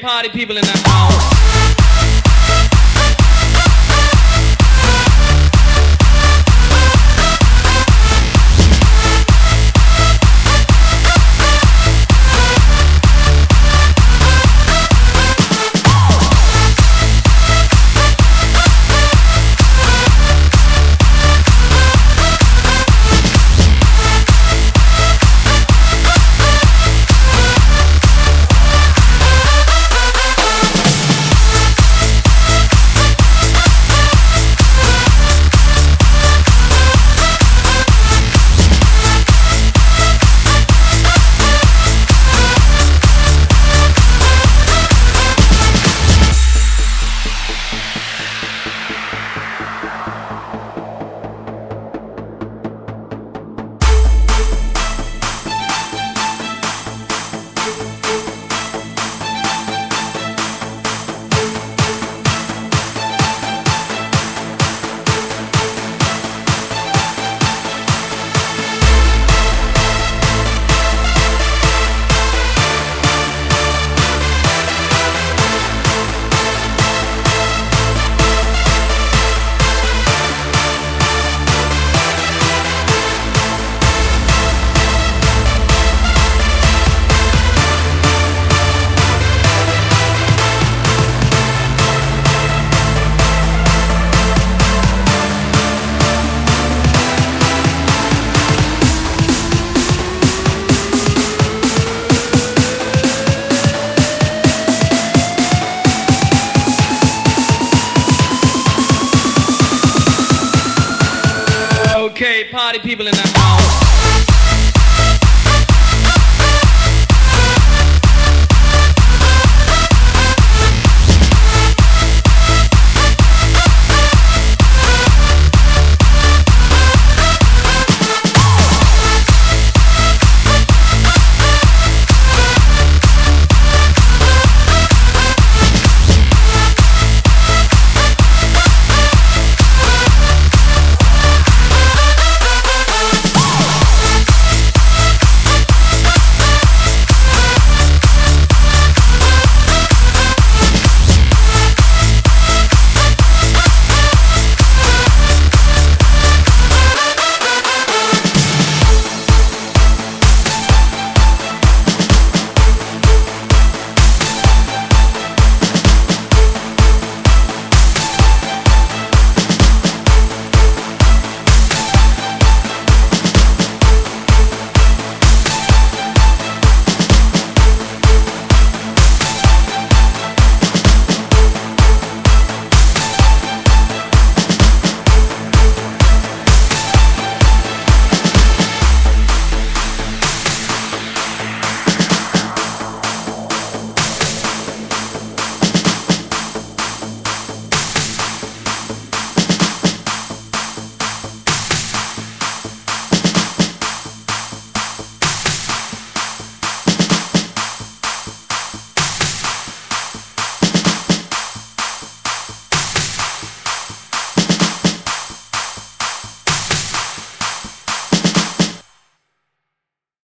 party people in the house. Party people in the house.